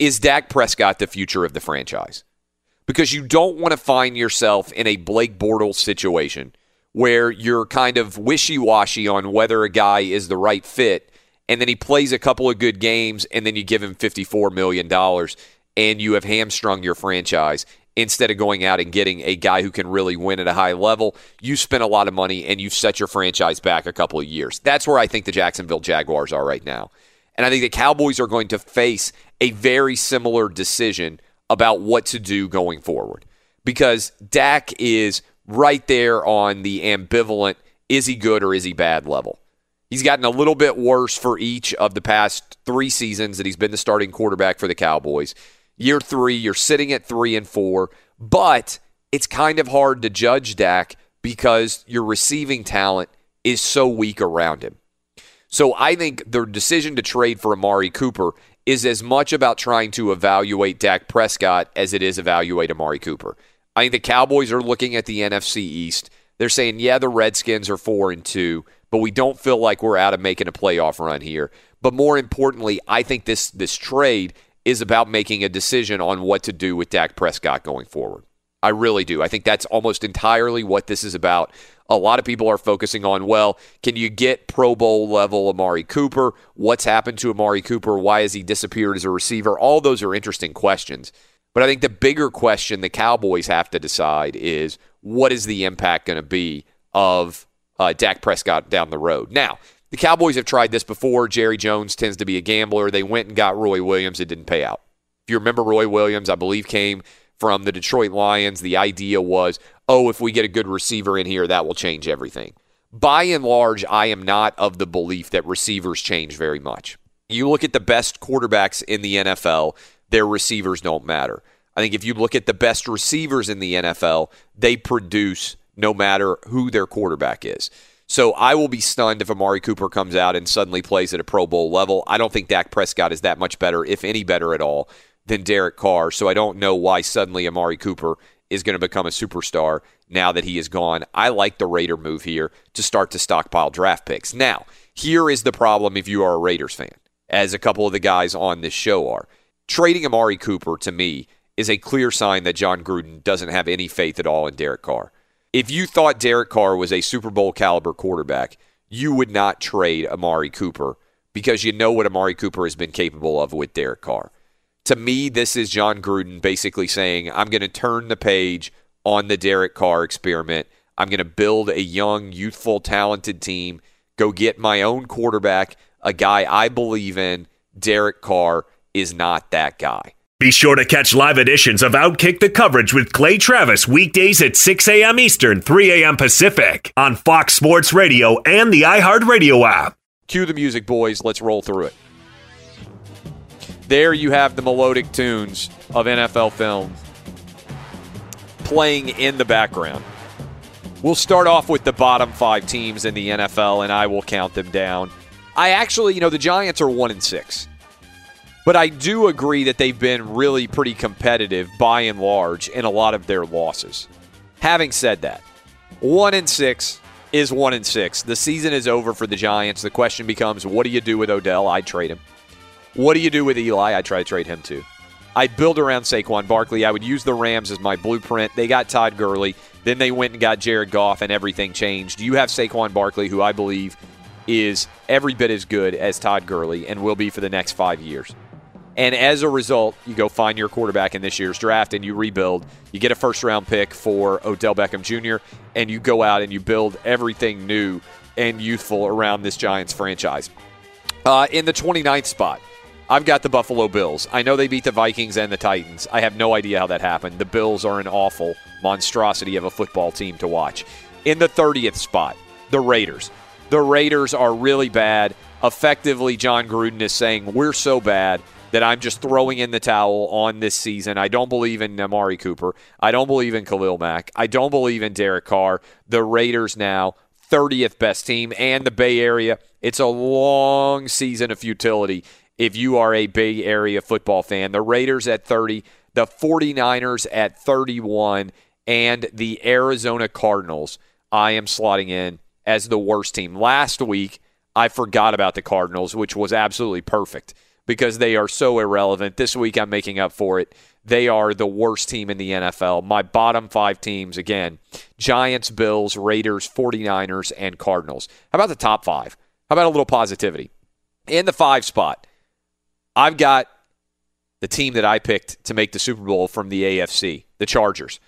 Is Dak Prescott the future of the franchise? Because you don't want to find yourself in a Blake Bortles situation where you're kind of wishy washy on whether a guy is the right fit, and then he plays a couple of good games, and then you give him $54 million, and you have hamstrung your franchise. Instead of going out and getting a guy who can really win at a high level, you spent a lot of money and you've set your franchise back a couple of years. That's where I think the Jacksonville Jaguars are right now. And I think the Cowboys are going to face a very similar decision about what to do going forward because Dak is right there on the ambivalent is he good or is he bad level. He's gotten a little bit worse for each of the past three seasons that he's been the starting quarterback for the Cowboys. Year three, you're sitting at three and four, but it's kind of hard to judge Dak because your receiving talent is so weak around him. So I think the decision to trade for Amari Cooper is as much about trying to evaluate Dak Prescott as it is evaluate Amari Cooper. I think the Cowboys are looking at the NFC East. They're saying, yeah, the Redskins are four and two, but we don't feel like we're out of making a playoff run here. But more importantly, I think this this trade is about making a decision on what to do with Dak Prescott going forward. I really do. I think that's almost entirely what this is about. A lot of people are focusing on, well, can you get Pro Bowl level Amari Cooper? What's happened to Amari Cooper? Why has he disappeared as a receiver? All those are interesting questions. But I think the bigger question the Cowboys have to decide is what is the impact going to be of uh, Dak Prescott down the road? Now, the Cowboys have tried this before. Jerry Jones tends to be a gambler. They went and got Roy Williams. It didn't pay out. If you remember, Roy Williams, I believe, came from the Detroit Lions. The idea was, oh, if we get a good receiver in here, that will change everything. By and large, I am not of the belief that receivers change very much. You look at the best quarterbacks in the NFL, their receivers don't matter. I think if you look at the best receivers in the NFL, they produce no matter who their quarterback is. So I will be stunned if Amari Cooper comes out and suddenly plays at a Pro Bowl level. I don't think Dak Prescott is that much better, if any better at all, than Derek Carr. So I don't know why suddenly Amari Cooper is going to become a superstar now that he is gone. I like the Raider move here to start to stockpile draft picks. Now, here is the problem if you are a Raiders fan, as a couple of the guys on this show are. Trading Amari Cooper to me is a clear sign that Jon Gruden doesn't have any faith at all in Derek Carr. If you thought Derek Carr was a Super Bowl caliber quarterback, you would not trade Amari Cooper because you know what Amari Cooper has been capable of with Derek Carr. To me, this is Jon Gruden basically saying, I'm going to turn the page on the Derek Carr experiment. I'm going to build a young, youthful, talented team, go get my own quarterback, a guy I believe in. Derek Carr is not that guy. Be sure to catch live editions of Outkick the coverage with Clay Travis weekdays at 6 a.m. Eastern, 3 a.m. Pacific on Fox Sports Radio and the iHeartRadio app. Cue the music, boys. Let's roll through it. There you have the melodic tunes of NFL film playing in the background. We'll start off with the bottom five teams in the NFL, and I will count them down. I actually, you know, the Giants are one and six. But I do agree that they've been really pretty competitive by and large in a lot of their losses. Having said that, one and six is one and six. The season is over for the Giants. The question becomes, what do you do with Odell? I'd trade him. What do you do with Eli? I'd try to trade him too. I'd build around Saquon Barkley. I would use the Rams as my blueprint. They got Todd Gurley. Then they went and got Jared Goff, and everything changed. You have Saquon Barkley, who I believe is every bit as good as Todd Gurley and will be for the next five years. And as a result, you go find your quarterback in this year's draft and you rebuild. You get a first round pick for Odell Beckham Jr., and you go out and you build everything new and youthful around this Giants franchise. Uh, in the 29th spot, I've got the Buffalo Bills. I know they beat the Vikings and the Titans. I have no idea how that happened. The Bills are an awful monstrosity of a football team to watch. In the 30th spot, the Raiders. The Raiders are really bad. Effectively, Jon Gruden is saying, We're so bad that I'm just throwing in the towel on this season. I don't believe in Amari Cooper. I don't believe in Khalil Mack. I don't believe in Derek Carr. The Raiders now 30th best team and the Bay Area. It's a long season of futility if you are a Bay Area football fan. The Raiders at 30, the 49ers at 31, and the Arizona Cardinals I am slotting in as the worst team. Last week, I forgot about the Cardinals, which was absolutely perfect because they are so irrelevant. This week, I'm making up for it. They are the worst team in the NFL. My bottom five teams, again Giants, Bills, Raiders, 49ers, and Cardinals. How about the top five? How about a little positivity? In the five spot, I've got the team that I picked to make the Super Bowl from the AFC, the Chargers.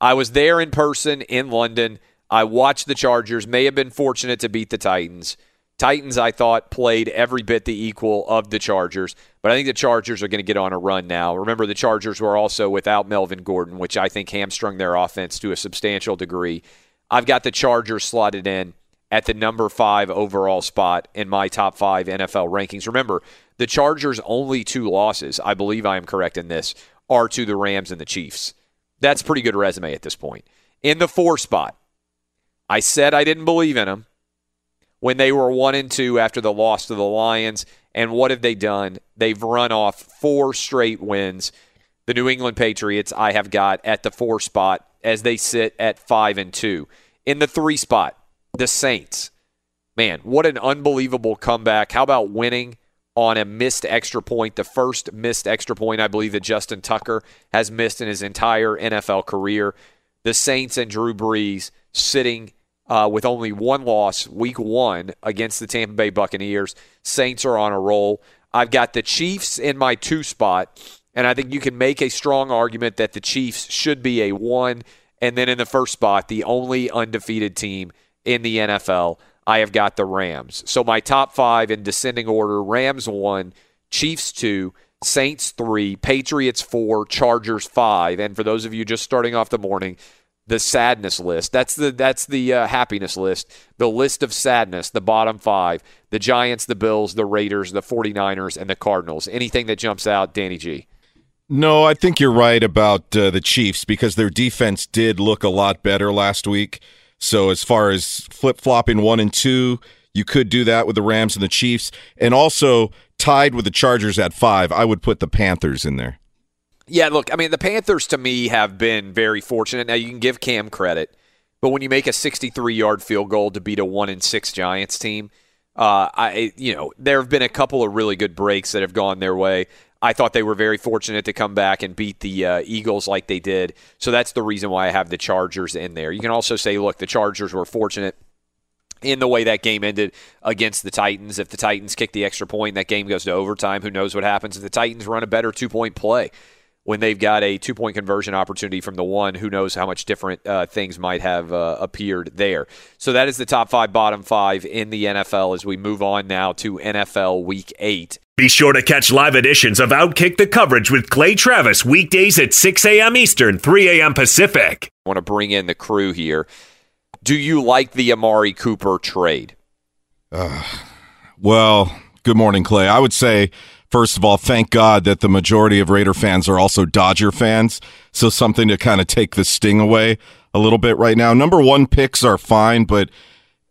I was there in person in London. I watched the Chargers, may have been fortunate to beat the Titans. Titans, I thought, played every bit the equal of the Chargers, but I think the Chargers are going to get on a run now. Remember, the Chargers were also without Melvin Gordon, which I think hamstrung their offense to a substantial degree. I've got the Chargers slotted in at the number five overall spot in my top five NFL rankings. Remember, the Chargers' only two losses, I believe I am correct in this, are to the Rams and the Chiefs. That's pretty good resume at this point. In the four spot, I said I didn't believe in them when they were one and two after the loss to the Lions. And what have they done? They've run off four straight wins. The New England Patriots, I have got at the four spot as they sit at five and two. In the three spot, the Saints. Man, what an unbelievable comeback. How about winning on a missed extra point, the first missed extra point I believe that Justin Tucker has missed in his entire NFL career. The Saints and Drew Brees sitting uh, with only one loss week one against the Tampa Bay Buccaneers. Saints are on a roll. I've got the Chiefs in my two spot, and I think you can make a strong argument that the Chiefs should be a one. And then in the first spot, the only undefeated team in the NFL, I have got the Rams. So my top five in descending order Rams one, Chiefs two, Saints three, Patriots four, Chargers five. And for those of you just starting off the morning, the sadness list. That's the that's the uh, happiness list. The list of sadness, the bottom 5, the Giants, the Bills, the Raiders, the 49ers and the Cardinals. Anything that jumps out, Danny G. No, I think you're right about uh, the Chiefs because their defense did look a lot better last week. So as far as flip-flopping 1 and 2, you could do that with the Rams and the Chiefs and also tied with the Chargers at 5, I would put the Panthers in there. Yeah, look, I mean, the Panthers to me have been very fortunate. Now you can give Cam credit, but when you make a 63-yard field goal to beat a one and six Giants team, uh, I you know there have been a couple of really good breaks that have gone their way. I thought they were very fortunate to come back and beat the uh, Eagles like they did. So that's the reason why I have the Chargers in there. You can also say, look, the Chargers were fortunate in the way that game ended against the Titans. If the Titans kick the extra point, that game goes to overtime. Who knows what happens if the Titans run a better two point play? When they've got a two point conversion opportunity from the one, who knows how much different uh, things might have uh, appeared there. So that is the top five, bottom five in the NFL as we move on now to NFL Week 8. Be sure to catch live editions of Outkick the coverage with Clay Travis weekdays at 6 a.m. Eastern, 3 a.m. Pacific. I want to bring in the crew here. Do you like the Amari Cooper trade? Uh, well, good morning, Clay. I would say, first of all, thank God that the majority of Raider fans are also Dodger fans. So something to kind of take the sting away a little bit right now. Number one picks are fine, but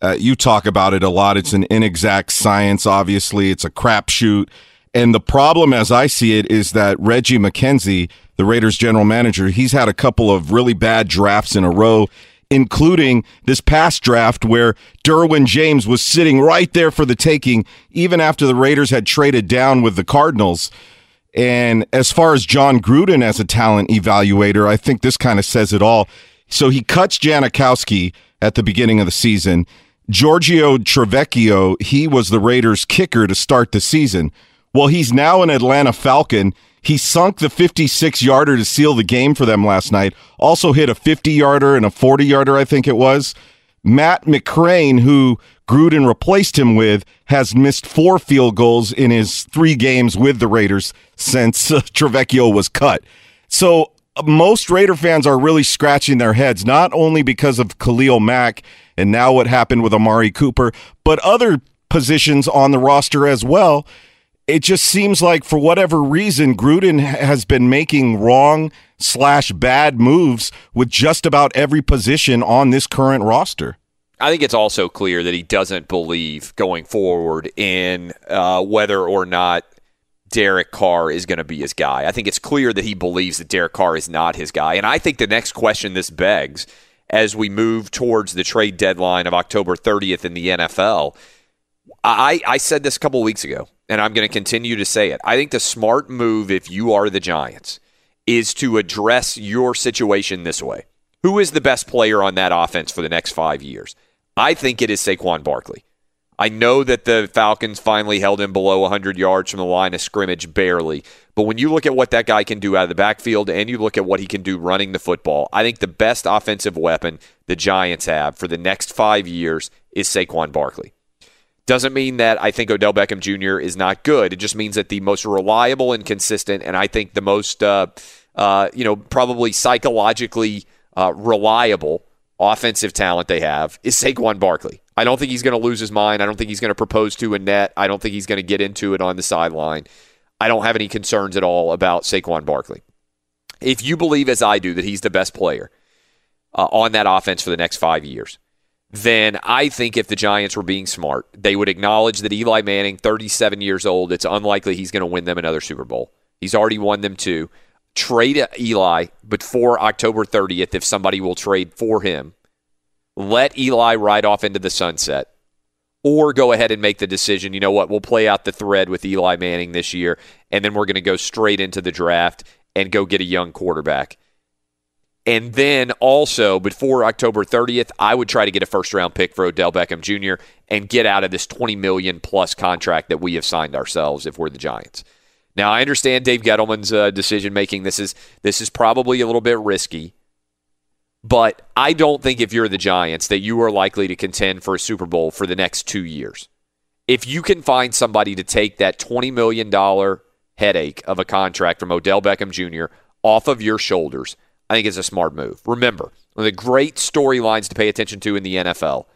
uh, you talk about it a lot. It's an inexact science, obviously. It's a crapshoot. And the problem, as I see it, is that Reggie McKenzie, the Raiders general manager, he's had a couple of really bad drafts in a row, including this past draft where Derwin James was sitting right there for the taking, even after the Raiders had traded down with the Cardinals. And as far as Jon Gruden as a talent evaluator, I think this kind of says it all. So he cuts Janikowski at the beginning of the season. Giorgio Tavecchio, he was the Raiders kicker to start the season. Well, he's now an Atlanta Falcon. He sunk the 56 yarder to seal the game for them last night. Also hit a 50 yarder and a 40 yarder, I think it was. Matt McCrane, who Gruden replaced him with, has missed four field goals in his three games with the Raiders since uh, Tavecchio was cut. So most Raider fans are really scratching their heads, not only because of Khalil Mack and now what happened with Amari Cooper, but other positions on the roster as well. It just seems like for whatever reason, Gruden has been making wrong slash bad moves with just about every position on this current roster. I think it's also clear that he doesn't believe going forward in uh, whether or not Derek Carr is going to be his guy. I think it's clear that he believes that Derek Carr is not his guy. And I think the next question this begs as we move towards the trade deadline of October 30th in the NFL. I, I said this a couple weeks ago, and I'm going to continue to say it. I think the smart move, if you are the Giants, is to address your situation this way. Who is the best player on that offense for the next five years? I think it is Saquon Barkley. I know that the Falcons finally held him below 100 yards from the line of scrimmage, barely. But when you look at what that guy can do out of the backfield and you look at what he can do running the football, I think the best offensive weapon the Giants have for the next five years is Saquon Barkley. Doesn't mean that I think Odell Beckham Jr. is not good. It just means that the most reliable and consistent, and I think the most, uh, uh, you know, probably psychologically uh, reliable offensive talent they have is Saquon Barkley. I don't think he's going to lose his mind. I don't think he's going to propose to a net. I don't think he's going to get into it on the sideline. I don't have any concerns at all about Saquon Barkley. If you believe, as I do, that he's the best player uh, on that offense for the next five years, then I think if the Giants were being smart, they would acknowledge that Eli Manning, 37 years old, it's unlikely he's going to win them another Super Bowl. He's already won them two. Trade Eli before October 30th if somebody will trade for him. Let Eli ride off into the sunset. Or go ahead and make the decision. You know what? We'll play out the thread with Eli Manning this year, and then we're going to go straight into the draft and go get a young quarterback. And then also before October 30th, I would try to get a first round pick for Odell Beckham Jr. and get out of this 20 million plus contract that we have signed ourselves if we're the Giants. Now I understand Dave Gettleman's uh, decision making. This is this is probably a little bit risky, but I don't think if you're the Giants that you are likely to contend for a Super Bowl for the next two years. If you can find somebody to take that 20 million dollar headache of a contract from Odell Beckham Jr. off of your shoulders I think it's a smart move. Remember, one of the great storylines to pay attention to in the NFL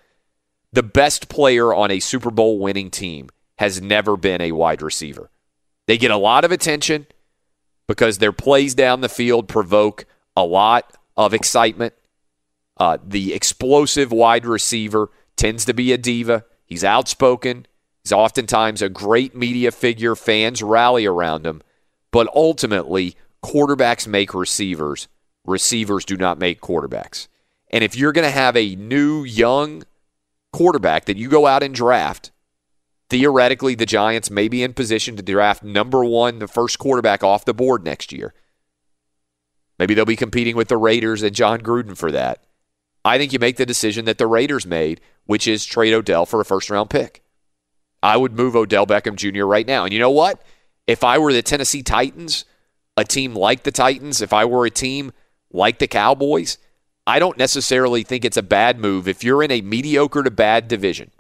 the best player on a Super Bowl winning team has never been a wide receiver. They get a lot of attention because their plays down the field provoke a lot of excitement. Uh, the explosive wide receiver tends to be a diva. He's outspoken. He's oftentimes a great media figure. Fans rally around him. But ultimately, quarterbacks make receivers receivers do not make quarterbacks. And if you're going to have a new young quarterback that you go out and draft, theoretically the Giants may be in position to draft number one, the first quarterback off the board next year. Maybe they'll be competing with the Raiders and Jon Gruden for that. I think you make the decision that the Raiders made, which is trade Odell for a first round pick. I would move Odell Beckham Jr. right now. And you know what? If I were the Tennessee Titans, a team like the Titans, if I were a team like the Cowboys, I don't necessarily think it's a bad move if you're in a mediocre to bad division,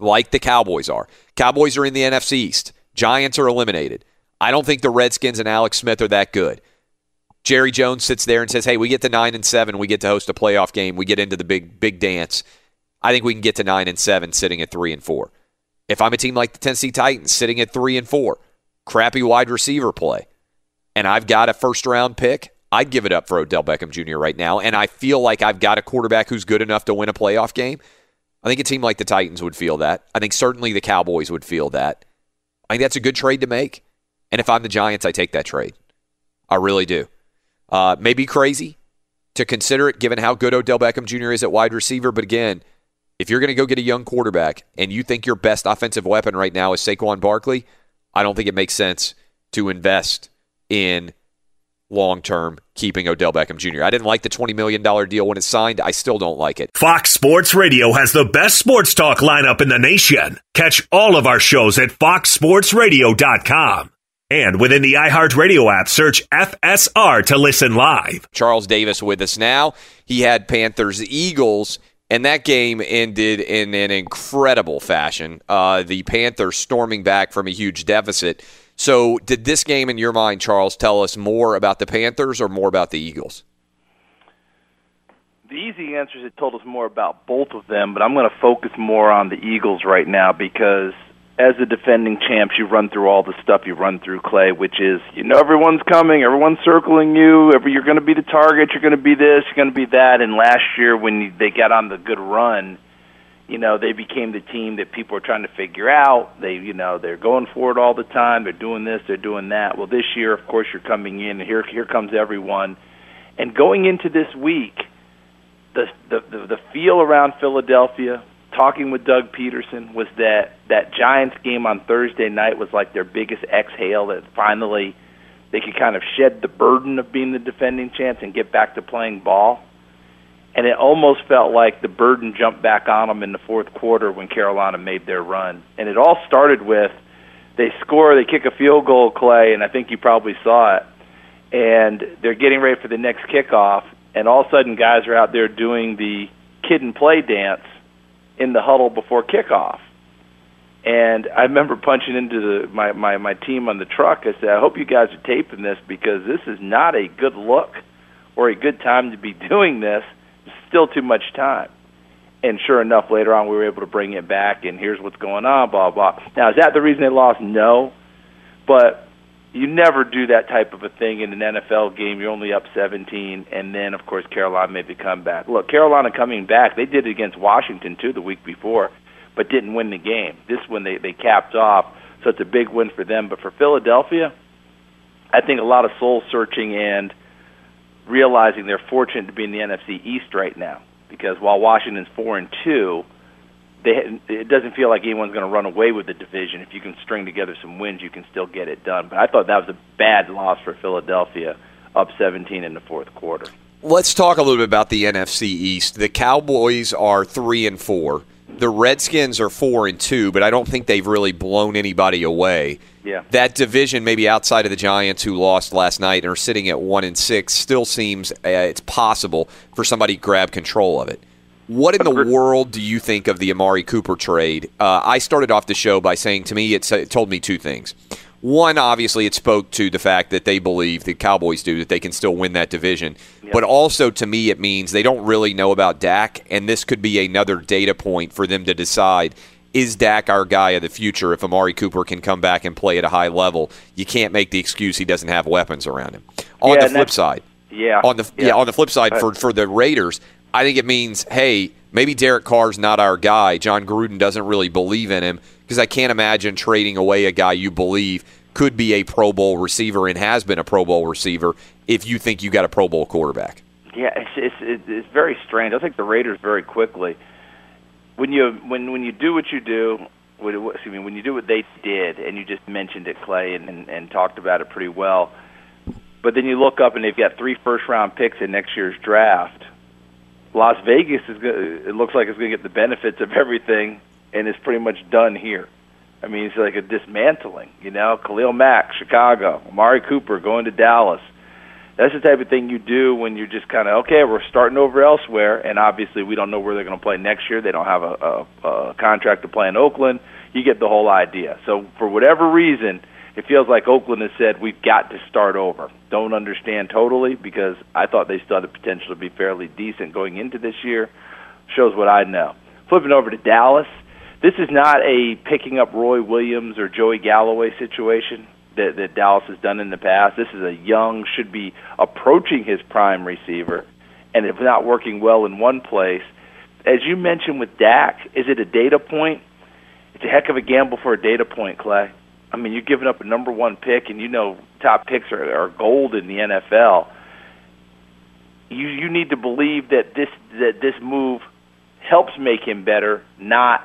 like the Cowboys are. Cowboys are in the NFC East. Giants are eliminated. I don't think the Redskins and Alex Smith are that good. Jerry Jones sits there and says, "Hey, we get to nine and seven. We get to host a playoff game. We get into the big big dance. I think we can get to nine and seven, sitting at three and four. If I'm a team like the Tennessee Titans, sitting at three and four, crappy wide receiver play, and I've got a first round pick, I'd give it up for Odell Beckham Jr. right now. And I feel like I've got a quarterback who's good enough to win a playoff game. I think a team like the Titans would feel that. I think certainly the Cowboys would feel that. I think that's a good trade to make. And if I'm the Giants, I take that trade. I really do. Uh, maybe crazy to consider it given how good Odell Beckham Jr. is at wide receiver. But again, if you're going to go get a young quarterback and you think your best offensive weapon right now is Saquon Barkley, I don't think it makes sense to invest in long term keeping Odell Beckham Jr. I didn't like the $20 million deal when it signed. I still don't like it. Fox Sports Radio has the best sports talk lineup in the nation. Catch all of our shows at foxsportsradio.com. And within the iHeartRadio app, search FSR to listen live. Charles Davis with us now. He had Panthers Eagles, and that game ended in an incredible fashion. Uh, the Panthers storming back from a huge deficit. So, did this game, in your mind, Charles, tell us more about the Panthers or more about the Eagles? The easy answer is it told us more about both of them, but I'm going to focus more on the Eagles right now because as the defending champs, you run through all the stuff you run through, Clay, which is you know everyone's coming, everyone's circling you, every, you're going to be the target, you're going to be this, you're going to be that. And last year, when they got on the good run, you know they became the team that people are trying to figure out. They, you know, they're going for it all the time. They're doing this, they're doing that. Well, this year, of course, you're coming in, and here here comes everyone. And going into this week, the the the, the feel around Philadelphia, talking with Doug Pederson was that that Giants game on Thursday night was like their biggest exhale that finally they could kind of shed the burden of being the defending champs and get back to playing ball. And it almost felt like the burden jumped back on them in the fourth quarter when Carolina made their run. And it all started with they score, they kick a field goal, Clay, and I think you probably saw it. And they're getting ready for the next kickoff, and all of a sudden guys are out there doing the kid and play dance in the huddle before kickoff. And I remember punching into the my, my, my team on the truck. I said, I hope you guys are taping this because this is not a good look or a good time to be doing this. Still too much time. And sure enough, later on we were able to bring it back and here's what's going on, blah blah. Now is that the reason they lost? No. But you never do that type of a thing in an NFL game. You're only up 17, and then of course Carolina made the comeback. Look, Carolina coming back, they did it against Washington too the week before, but didn't win the game. This one they they capped off, so it's a big win for them. But for Philadelphia, I think a lot of soul searching and realizing they're fortunate to be in the NFC East right now because while Washington's four and two they, it doesn't feel like anyone's going to run away with the division. If you can string together some wins, you can still get it done. But I thought that was a bad loss for Philadelphia, up 17 in the fourth quarter. Let's talk a little bit about the NFC East. The Cowboys are three and four. The Redskins are four and two, but I don't think they've really blown anybody away. Yeah. That division, maybe outside of the Giants who lost last night and are sitting at one and six, still seems uh, it's possible for somebody to grab control of it. What in the world do you think of the Amari Cooper trade? Uh, I started off the show by saying to me, it, it told me two things. One, obviously, it spoke to the fact that they believe, the Cowboys do, that they can still win that division. Yep. But also, to me, it means they don't really know about Dak, and this could be another data point for them to decide is Dak our guy of the future if Amari Cooper can come back and play at a high level? You can't make the excuse he doesn't have weapons around him. On Yeah, the flip side, Yeah. on the yeah. on the flip side for for the Raiders, I think it means hey, maybe Derek Carr's not our guy. Jon Gruden doesn't really believe in him because I can't imagine trading away a guy you believe could be a Pro Bowl receiver and has been a Pro Bowl receiver if you think you got a Pro Bowl quarterback. Yeah, it's it's, it's very strange. I think the Raiders very quickly when you when when you do what you do. Excuse me, when you do what they did, and you just mentioned it, Clay, and, and, and talked about it pretty well. But then you look up and they've got three first round picks in next year's draft. Las Vegas is going it looks like it's going to get the benefits of everything and it's pretty much done here. I mean, it's like a dismantling, you know. Khalil Mack, Chicago, Amari Cooper going to Dallas. That's the type of thing you do when you're just kind of okay. We're starting over elsewhere, and obviously we don't know where they're going to play next year. They don't have a, a, a contract to play in Oakland. You get the whole idea. So for whatever reason, it feels like Oakland has said we've got to start over. Don't understand totally because I thought they still had the potential to be fairly decent going into this year. Shows what I know. Flipping over to Dallas, this is not a picking up Roy Williams or Joey Galloway situation that, that Dallas has done in the past. This is a young, should be approaching his prime receiver, and if not working well in one place, as you mentioned with Dak, is it a data point? It's a heck of a gamble for a data point, Clay. I mean, you're giving up a number one pick, and you know top picks are, are gold in the NFL. You you need to believe that this that this move helps make him better. Not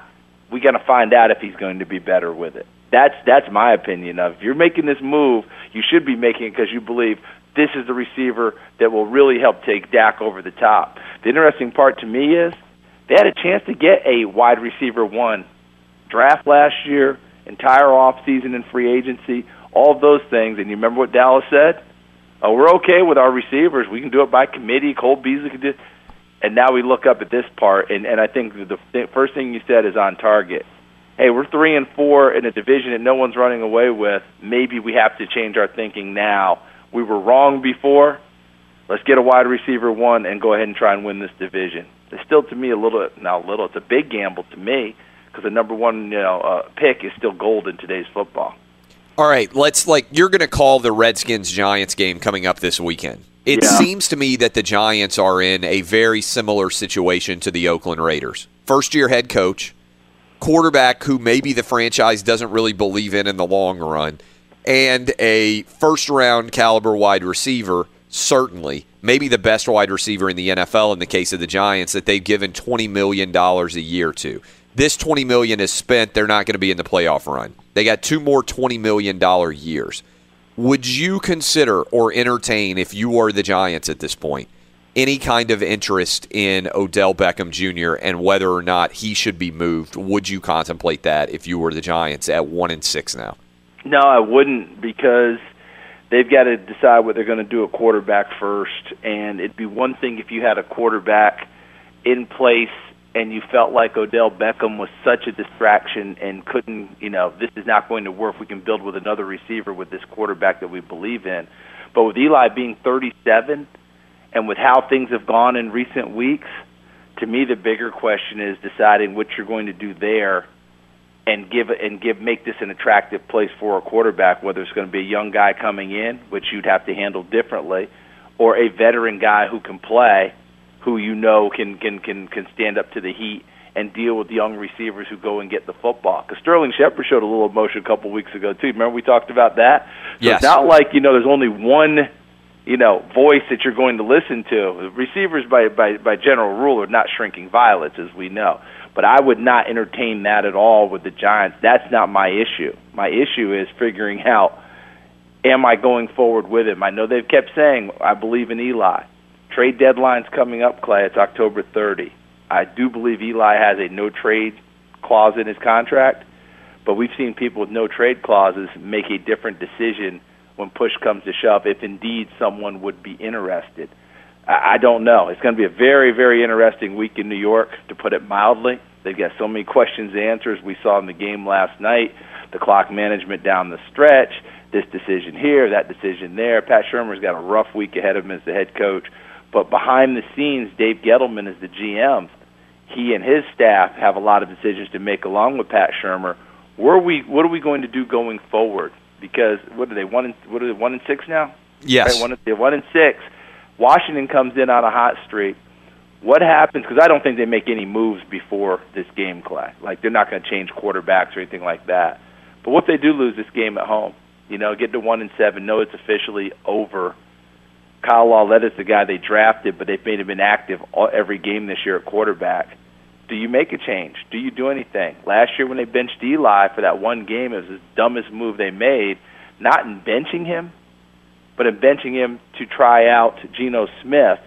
we got to find out if he's going to be better with it. That's that's my opinion of. If you're making this move, you should be making it because you believe this is the receiver that will really help take Dak over the top. The interesting part to me is they had a chance to get a wide receiver one draft last year entire off season and free agency, all of those things. And you remember what Dallas said? Oh, we're okay with our receivers. We can do it by committee. Cole Beasley can do. And now we look up at this part, and and I think the th- first thing you said is on target. Hey, we're three and four in a division that no one's running away with. Maybe we have to change our thinking now. We were wrong before. Let's get a wide receiver one and go ahead and try and win this division. It's still to me a little, not a little. It's a big gamble to me because the number one you know uh, pick is still gold in today's football. All right, let's like you're going to call the Redskins Giants game coming up this weekend. It Yeah. seems to me that the Giants are in a very similar situation to the Oakland Raiders. First year head coach, quarterback who maybe the franchise doesn't really believe in in the long run, and a first round caliber wide receiver, certainly, maybe the best wide receiver in the NFL in the case of the Giants that they've given $20 million a year to. This 20 million is spent, they're not going to be in the playoff run. They got two more $20 million years. Would you consider or entertain, if you were the Giants at this point, any kind of interest in Odell Beckham Jr. and whether or not he should be moved? Would you contemplate that if you were the Giants at one and six now? No, I wouldn't because they've got to decide what they're going to do at quarterback first. And it'd be one thing if you had a quarterback in place and you felt like Odell Beckham was such a distraction and couldn't, you know, this is not going to work. We can build with another receiver with this quarterback that we believe in. But with Eli being 37 and with how things have gone in recent weeks, to me the bigger question is deciding what you're going to do there and give and give make this an attractive place for a quarterback, whether it's going to be a young guy coming in, which you'd have to handle differently, or a veteran guy who can play, who you know can can can can stand up to the heat and deal with young receivers who go and get the football. Because Sterling Shepard showed a little emotion a couple weeks ago too. Remember we talked about that. So Yes. it's not like you know there's only one you know voice that you're going to listen to. Receivers by by by general rule are not shrinking violets, as we know. But I would not entertain that at all with the Giants. That's not my issue. My issue is figuring out am I going forward with him? I know they've kept saying I believe in Eli. Trade deadline's coming up, Clay. It's October 30. I do believe Eli has a no trade clause in his contract, but we've seen people with no trade clauses make a different decision when push comes to shove if indeed someone would be interested. I I don't know. It's going to be a very, very interesting week in New York, to put it mildly. They've got so many questions and answers. We saw in the game last night the clock management down the stretch, this decision here, that decision there. Pat Shurmur's got a rough week ahead of him as the head coach. But behind the scenes, Dave Gettleman is the GM. He and his staff have a lot of decisions to make along with Pat Shurmur. Where are we what are we going to do going forward? Because what are they one and what are they one and six now? Yes. Right, one, and- they're one and six. Washington comes in on a hot streak. What happens? Because I don't think they make any moves before this game, Clay. Like they're not going to change quarterbacks or anything like that. But what if they do lose this game at home? You know, get to one and seven. Know it's officially over. Kyle Lauletta is the guy they drafted, but they've made him inactive all, every game this year at quarterback. Do you make a change? Do you do anything? Last year when they benched Eli for that one game, it was the dumbest move they made. Not in benching him, but in benching him to try out Geno Smith,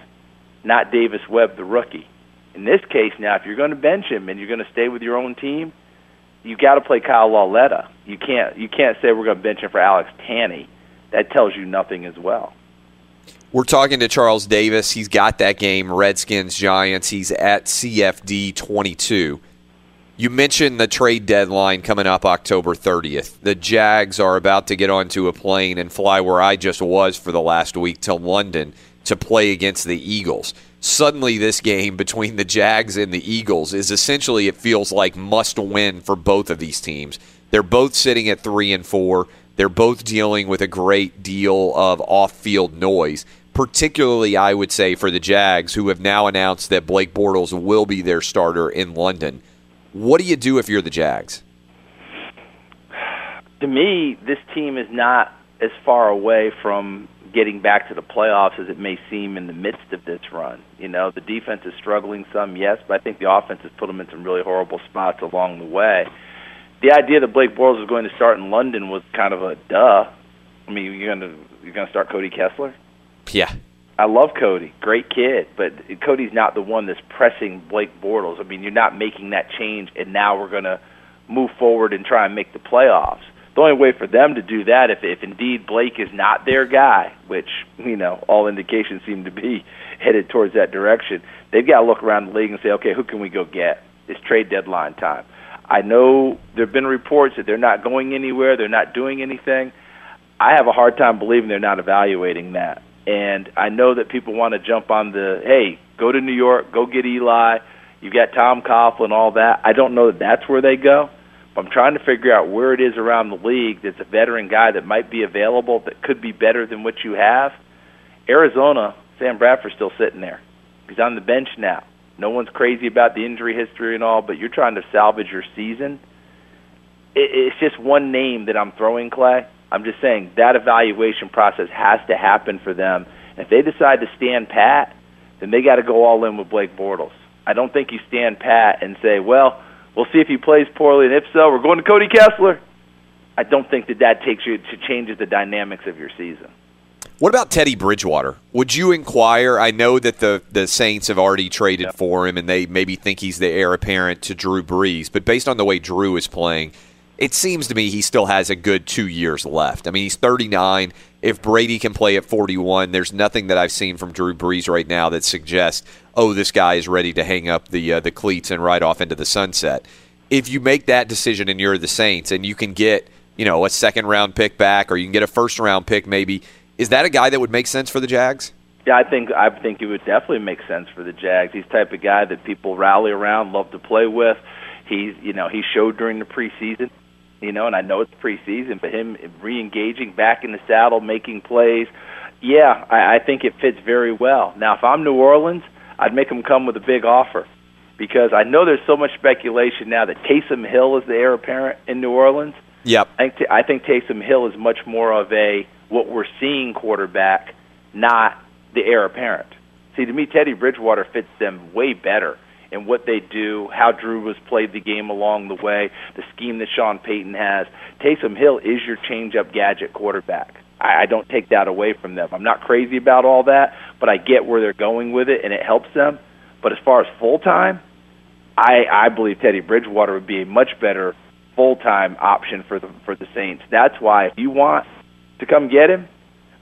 not Davis Webb, the rookie. In this case, now, if you're going to bench him and you're going to stay with your own team, you got to play Kyle Lauletta. You can't you can't say we're going to bench him for Alex Tanney. That tells you nothing as well. We're talking to Charles Davis. He's got that game, Redskins Giants. He's at CFD 22. You mentioned the trade deadline coming up October 30th. The Jags are about to get onto a plane and fly where I just was for the last week to London to play against the Eagles. Suddenly, this game between the Jags and the Eagles is essentially, it feels like must win for both of these teams. They're both sitting at three and four. They're both dealing with a great deal of off field noise, particularly, I would say, for the Jags, who have now announced that Blake Bortles will be their starter in London. What do you do if you're the Jags? To me, this team is not as far away from getting back to the playoffs as it may seem in the midst of this run. You know, the defense is struggling some, yes, but I think the offense has put them in some really horrible spots along the way. The idea that Blake Bortles was going to start in London was kind of a duh. I mean, you're going to you're going to start Cody Kessler? Yeah. I love Cody, great kid, but Cody's not the one that's pressing Blake Bortles. I mean, you're not making that change, and now we're going to move forward and try and make the playoffs the only way for them to do that, if if indeed Blake is not their guy, which you know all indications seem to be headed towards that direction, they've got to look around the league and say, okay, who can we go get? It's trade deadline time. I know there have been reports that they're not going anywhere, they're not doing anything. I have a hard time believing they're not evaluating that. And I know that people want to jump on the hey, go to New York, go get Eli. You've got Tom Coughlin, all that. I don't know that that's where they go. I'm trying to figure out where it is around the league that's a veteran guy that might be available that could be better than what you have. Arizona, Sam Bradford's still sitting there. He's on the bench now. No one's crazy about the injury history and all, but you're trying to salvage your season. It's just one name that I'm throwing, Clay. I'm just saying that evaluation process has to happen for them. And if they decide to stand pat, then they got to go all in with Blake Bortles. I don't think you stand pat and say, well, We'll see if he plays poorly, and if so, we're going to Cody Kessler. I don't think that that takes you to changes the dynamics of your season. What about Teddy Bridgewater? Would you inquire? I know that the, the Saints have already traded yeah. for him and they maybe think he's the heir apparent to Drew Brees, but based on the way Drew is playing, it seems to me he still has a good two years left. I mean, he's 39. If Brady can play at 41, there's nothing that I've seen from Drew Brees right now that suggests, oh, this guy is ready to hang up the uh, the cleats and ride off into the sunset. If you make that decision and you're the Saints and you can get, you know, a second round pick back or you can get a first round pick maybe, is that a guy that would make sense for the Jags? Yeah, I think I think it would definitely make sense for the Jags. He's the type of guy that people rally around, love to play with. He's, you know, he showed during the preseason you know, and I know it's preseason, but him re-engaging back in the saddle, making plays, yeah, I, I think it fits very well. Now, if I'm New Orleans, I'd make him come with a big offer because I know there's so much speculation now that Taysom Hill is the heir apparent in New Orleans. Yep. I think, I think Taysom Hill is much more of a what we're seeing quarterback, not the heir apparent. See, to me, Teddy Bridgewater fits them way better and what they do, how Drew has played the game along the way, the scheme that Sean Payton has. Taysom Hill is your change-up gadget quarterback. I, I don't take that away from them. I'm not crazy about all that, but I get where they're going with it, and it helps them. But as far as full time, I I believe Teddy Bridgewater would be a much better full time option for the for the Saints. That's why if you want to come get him,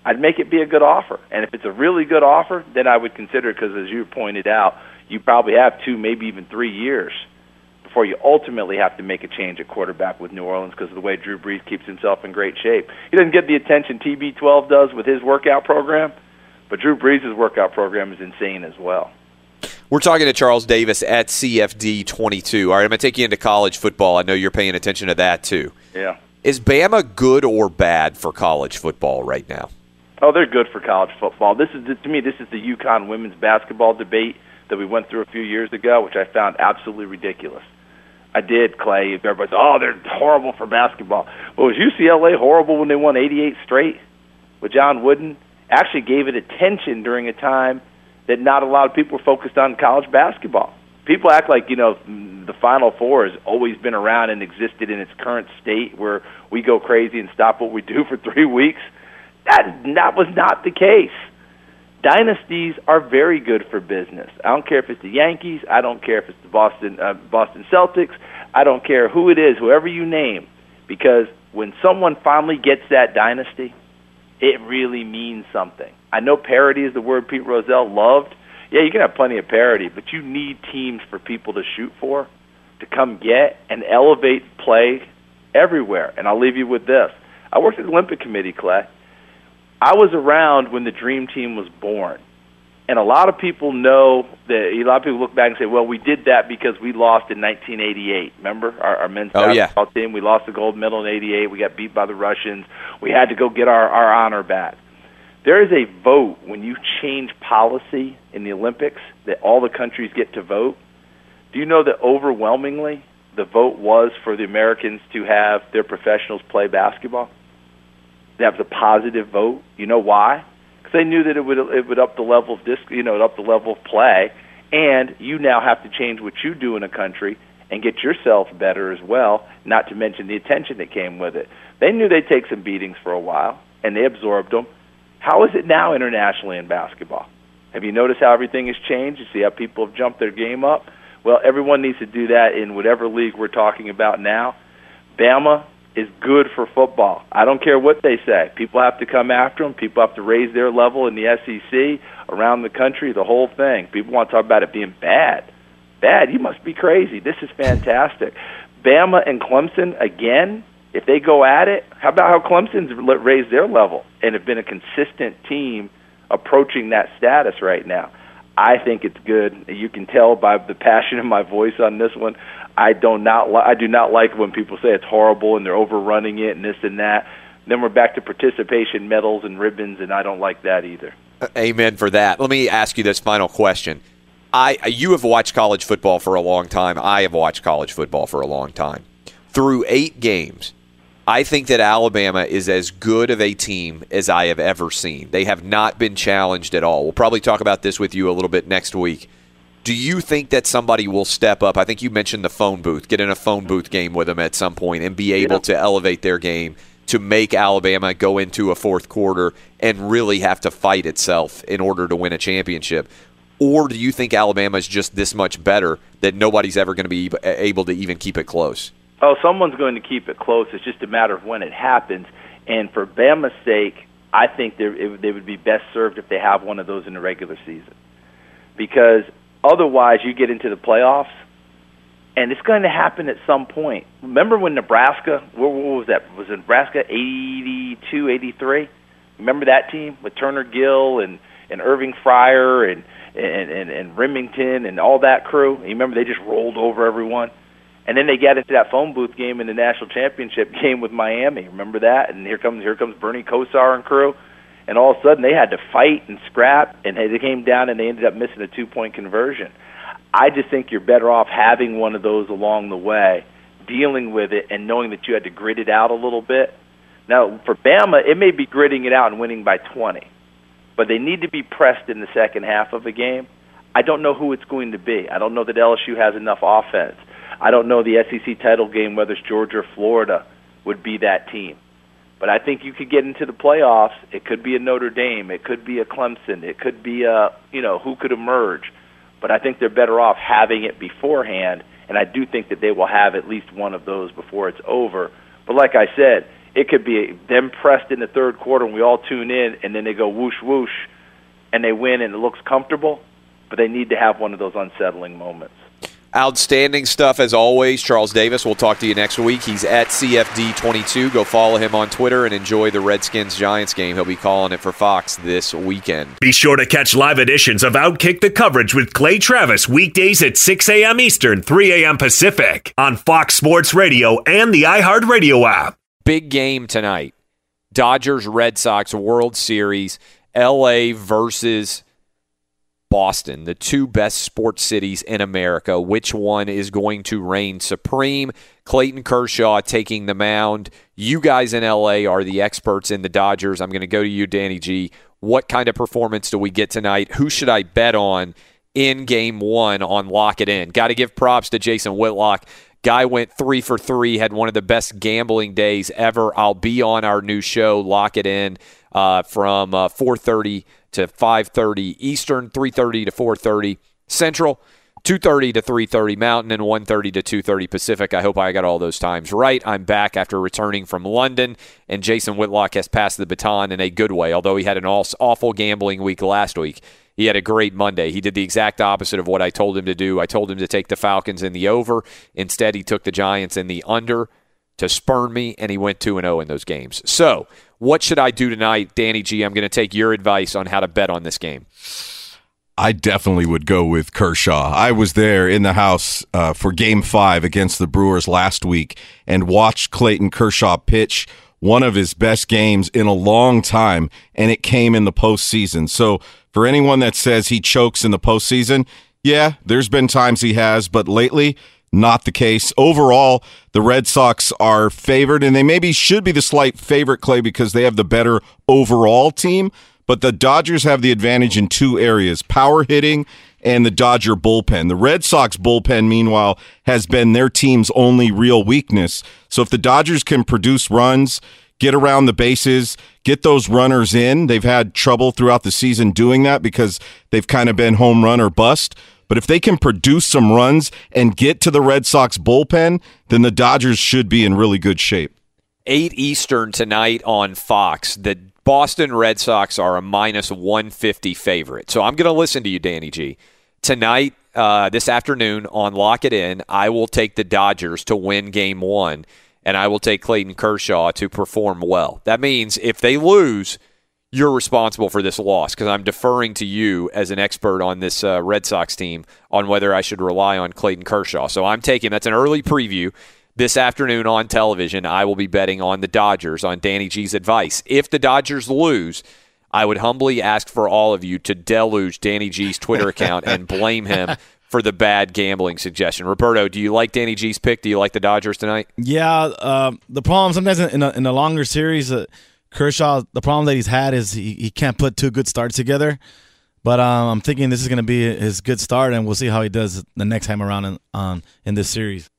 I'd make it be a good offer. And if it's a really good offer, then I would consider it because, as you pointed out, you probably have two, maybe even three years before you ultimately have to make a change at quarterback with New Orleans because of the way Drew Brees keeps himself in great shape. He doesn't get the attention TB12 does with his workout program, but Drew Brees' workout program is insane as well. We're talking to Charles Davis at CFD 22. All right, I'm going to take you into college football. I know you're paying attention to that too. Yeah. Is Bama good or bad for college football right now? Oh, they're good for college football. This is to me, this is the UConn women's basketball debate that we went through a few years ago, which I found absolutely ridiculous. I did, Clay. Everybody's, oh, they're horrible for basketball. Well, was UCLA horrible when they won 88 straight with John Wooden? Actually gave it attention during a time that not a lot of people were focused on college basketball. People act like, you know, the Final Four has always been around and existed in its current state where we go crazy and stop what we do for three weeks. That, that was not the case Dynasties are very good for business. I don't care if it's the Yankees. I don't care if it's the Boston uh, Boston Celtics. I don't care who it is, whoever you name, because when someone finally gets that dynasty, it really means something. I know parity is the word Pete Rozelle loved. Yeah, you can have plenty of parity, but you need teams for people to shoot for, to come get and elevate play everywhere. And I'll leave you with this. I worked at the Olympic Committee, Clay. I was around when the Dream Team was born. And a lot of people know that a lot of people look back and say, "Well, we did that because we lost in 1988." Remember our, our men's Oh, yeah. basketball team? We lost the gold medal in '88. We got beat by the Russians. We had to go get our, our honor back. There is a vote when you change policy in the Olympics that all the countries get to vote. Do you know that overwhelmingly the vote was for the Americans to have their professionals play basketball? That was a positive vote. You know why? Because they knew that it would it would up the level of disc, you know, it up the level of play, and you now have to change what you do in a country and get yourself better as well. Not to mention the attention that came with it. They knew they'd take some beatings for a while, and they absorbed them. How is it now internationally in basketball? Have you noticed how everything has changed? You see how people have jumped their game up? Well, everyone needs to do that in whatever league we're talking about now. Bama is good for football. I don't care what they say. People have to come after them. People have to raise their level in the SEC, around the country, the whole thing. People want to talk about it being bad. Bad? You must be crazy. This is fantastic. Bama and Clemson again. If they go at it, how about how Clemson's raised their level and have been a consistent team approaching that status right now? I think it's good. You can tell by the passion in my voice on this one. I do not li- I do not like when people say it's horrible and they're overrunning it and this and that. Then we're back to participation medals and ribbons, and I don't like that either. Uh, amen for that. Let me ask you this final question. I uh, you have watched college football for a long time. I have watched college football for a long time. Through 8 games, I think that Alabama is as good of a team as I have ever seen. They have not been challenged at all. We'll probably talk about this with you a little bit next week. Do you think that somebody will step up? I think you mentioned the phone booth, get in a phone booth game with them at some point and be able to elevate their game to make Alabama go into a fourth quarter and really have to fight itself in order to win a championship? Or do you think Alabama is just this much better that nobody's ever going to be able to even keep it close? Oh, someone's going to keep it close. It's just a matter of when it happens. And for Bama's sake, I think it, they would be best served if they have one of those in the regular season, because otherwise you get into the playoffs, and it's going to happen at some point. Remember when Nebraska? What, was that? Was it Nebraska 82, 83? Remember that team with Turner Gill and and Irving Fryar and and and, and Rimington and all that crew? You remember they just rolled over everyone. And then they got into that phone booth game in the national championship game with Miami. Remember that? And here comes here comes Bernie Kosar and crew. And all of a sudden they had to fight and scrap, and they came down and they ended up missing a two point conversion. I just think you're better off having one of those along the way, dealing with it, and knowing that you had to grit it out a little bit. Now, for Bama, it may be gritting it out and winning by 20, but they need to be pressed in the second half of a game. I don't know who it's going to be. I don't know that LSU has enough offense. I don't know the SEC title game, whether it's Georgia or Florida, would be that team. But I think you could get into the playoffs. It could be a Notre Dame. It could be a Clemson. It could be a, you know, who could emerge. But I think they're better off having it beforehand, and I do think that they will have at least one of those before it's over. But like I said, it could be them pressed in the third quarter, and we all tune in, and then they go whoosh whoosh, and they win, and it looks comfortable. But they need to have one of those unsettling moments. Outstanding stuff as always. Charles Davis, we'll talk to you next week. He's at CFD22. Go follow him on Twitter and enjoy the Redskins Giants game. He'll be calling it for Fox this weekend. Be sure to catch live editions of Outkick the coverage with Clay Travis weekdays at 6 a.m. Eastern, 3 a.m. Pacific on Fox Sports Radio and the iHeartRadio app. Big game tonight. Dodgers Red Sox World Series. LA versus Boston, the two best sports cities in America. Which one is going to reign supreme? Clayton Kershaw taking the mound. You guys in LA are the experts in the Dodgers. I'm going to go to you, Danny G. What kind of performance do we get tonight? Who should I bet on in game one on Lock It In? Got to give props to Jason Whitlock. Guy went three for three, had one of the best gambling days ever. I'll be on our new show, Lock It In. Uh, from uh, 4:30 to 5:30 Eastern, 3:30 to 4:30 Central. 2:30 to 3:30 Mountain and 1:30 to 2:30 Pacific. I hope I got all those times right. I'm back after returning from London, and Jason Whitlock has passed the baton in a good way. Although he had an awful gambling week last week, he had a great Monday. He did the exact opposite of what I told him to do. I told him to take the Falcons in the over. Instead, he took the Giants in the under to spurn me, and he went 2 0 in those games. So, what should I do tonight, Danny G? I'm going to take your advice on how to bet on this game. I definitely would go with Kershaw. I was there in the house uh, for game five against the Brewers last week and watched Clayton Kershaw pitch one of his best games in a long time, and it came in the postseason. So, for anyone that says he chokes in the postseason, yeah, there's been times he has, but lately, not the case. Overall, the Red Sox are favored, and they maybe should be the slight favorite, Clay, because they have the better overall team. But the Dodgers have the advantage in two areas power hitting and the Dodger bullpen. The Red Sox bullpen, meanwhile, has been their team's only real weakness. So if the Dodgers can produce runs, get around the bases, get those runners in, they've had trouble throughout the season doing that because they've kind of been home run or bust. But if they can produce some runs and get to the Red Sox bullpen, then the Dodgers should be in really good shape. 8 Eastern tonight on Fox. The Boston Red Sox are a minus 150 favorite. So I'm going to listen to you, Danny G. Tonight, uh, this afternoon on Lock It In, I will take the Dodgers to win game one, and I will take Clayton Kershaw to perform well. That means if they lose, you're responsible for this loss because I'm deferring to you as an expert on this uh, Red Sox team on whether I should rely on Clayton Kershaw. So I'm taking that's an early preview this afternoon on television, I will be betting on the Dodgers on Danny G's advice. If the Dodgers lose, I would humbly ask for all of you to deluge Danny G's Twitter account and blame him for the bad gambling suggestion. Roberto, do you like Danny G's pick? Do you like the Dodgers tonight? Yeah. Uh, the problem sometimes in a, in a longer series, uh, Kershaw, the problem that he's had is he, he can't put two good starts together. But um, I'm thinking this is going to be his good start, and we'll see how he does the next time around in, um, in this series.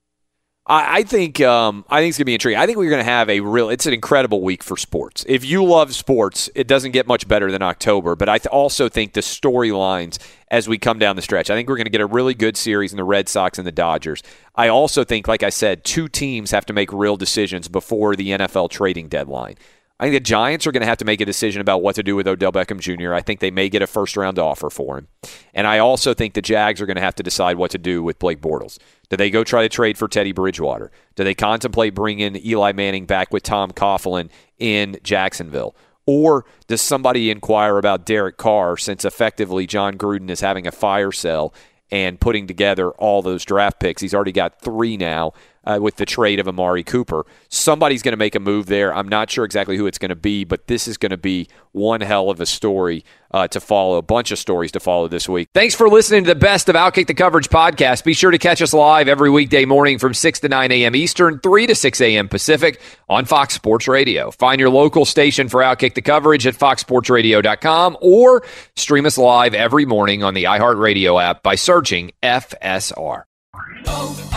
I, think um, I think it's gonna be intriguing. I think we're gonna have a real. It's an incredible week for sports. If you love sports, it doesn't get much better than October. But I th- also think the storylines as we come down the stretch. I think we're gonna get a really good series in the Red Sox and the Dodgers. I also think, like I said, two teams have to make real decisions before the NFL trading deadline. I think the Giants are going to have to make a decision about what to do with Odell Beckham Jr. I think they may get a first round offer for him. And I also think the Jags are going to have to decide what to do with Blake Bortles. Do they go try to trade for Teddy Bridgewater? Do they contemplate bringing Eli Manning back with Tom Coughlin in Jacksonville? Or does somebody inquire about Derek Carr since effectively Jon Gruden is having a fire sale and putting together all those draft picks? He's already got three now uh, with the trade of Amari Cooper. Somebody's going to make a move there. I'm not sure exactly who it's going to be, but this is going to be one hell of a story uh, to follow, a bunch of stories to follow this week. Thanks for listening to the best of Outkick the Coverage podcast. Be sure to catch us live every weekday morning from 6 to 9 a.m. Eastern, 3 to 6 a.m. Pacific on Fox Sports Radio. Find your local station for Outkick the Coverage at foxsportsradio.com or stream us live every morning on the iHeartRadio app by searching FSR. Oh,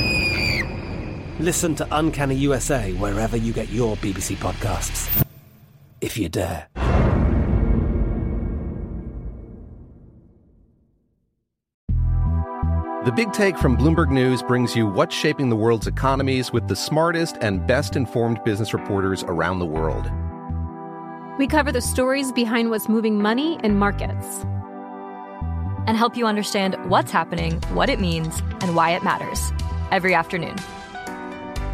Listen to Uncanny USA wherever you get your BBC podcasts. If you dare. The Big Take from Bloomberg News brings you what's shaping the world's economies with the smartest and best informed business reporters around the world. We cover the stories behind what's moving money and markets and help you understand what's happening, what it means, and why it matters every afternoon.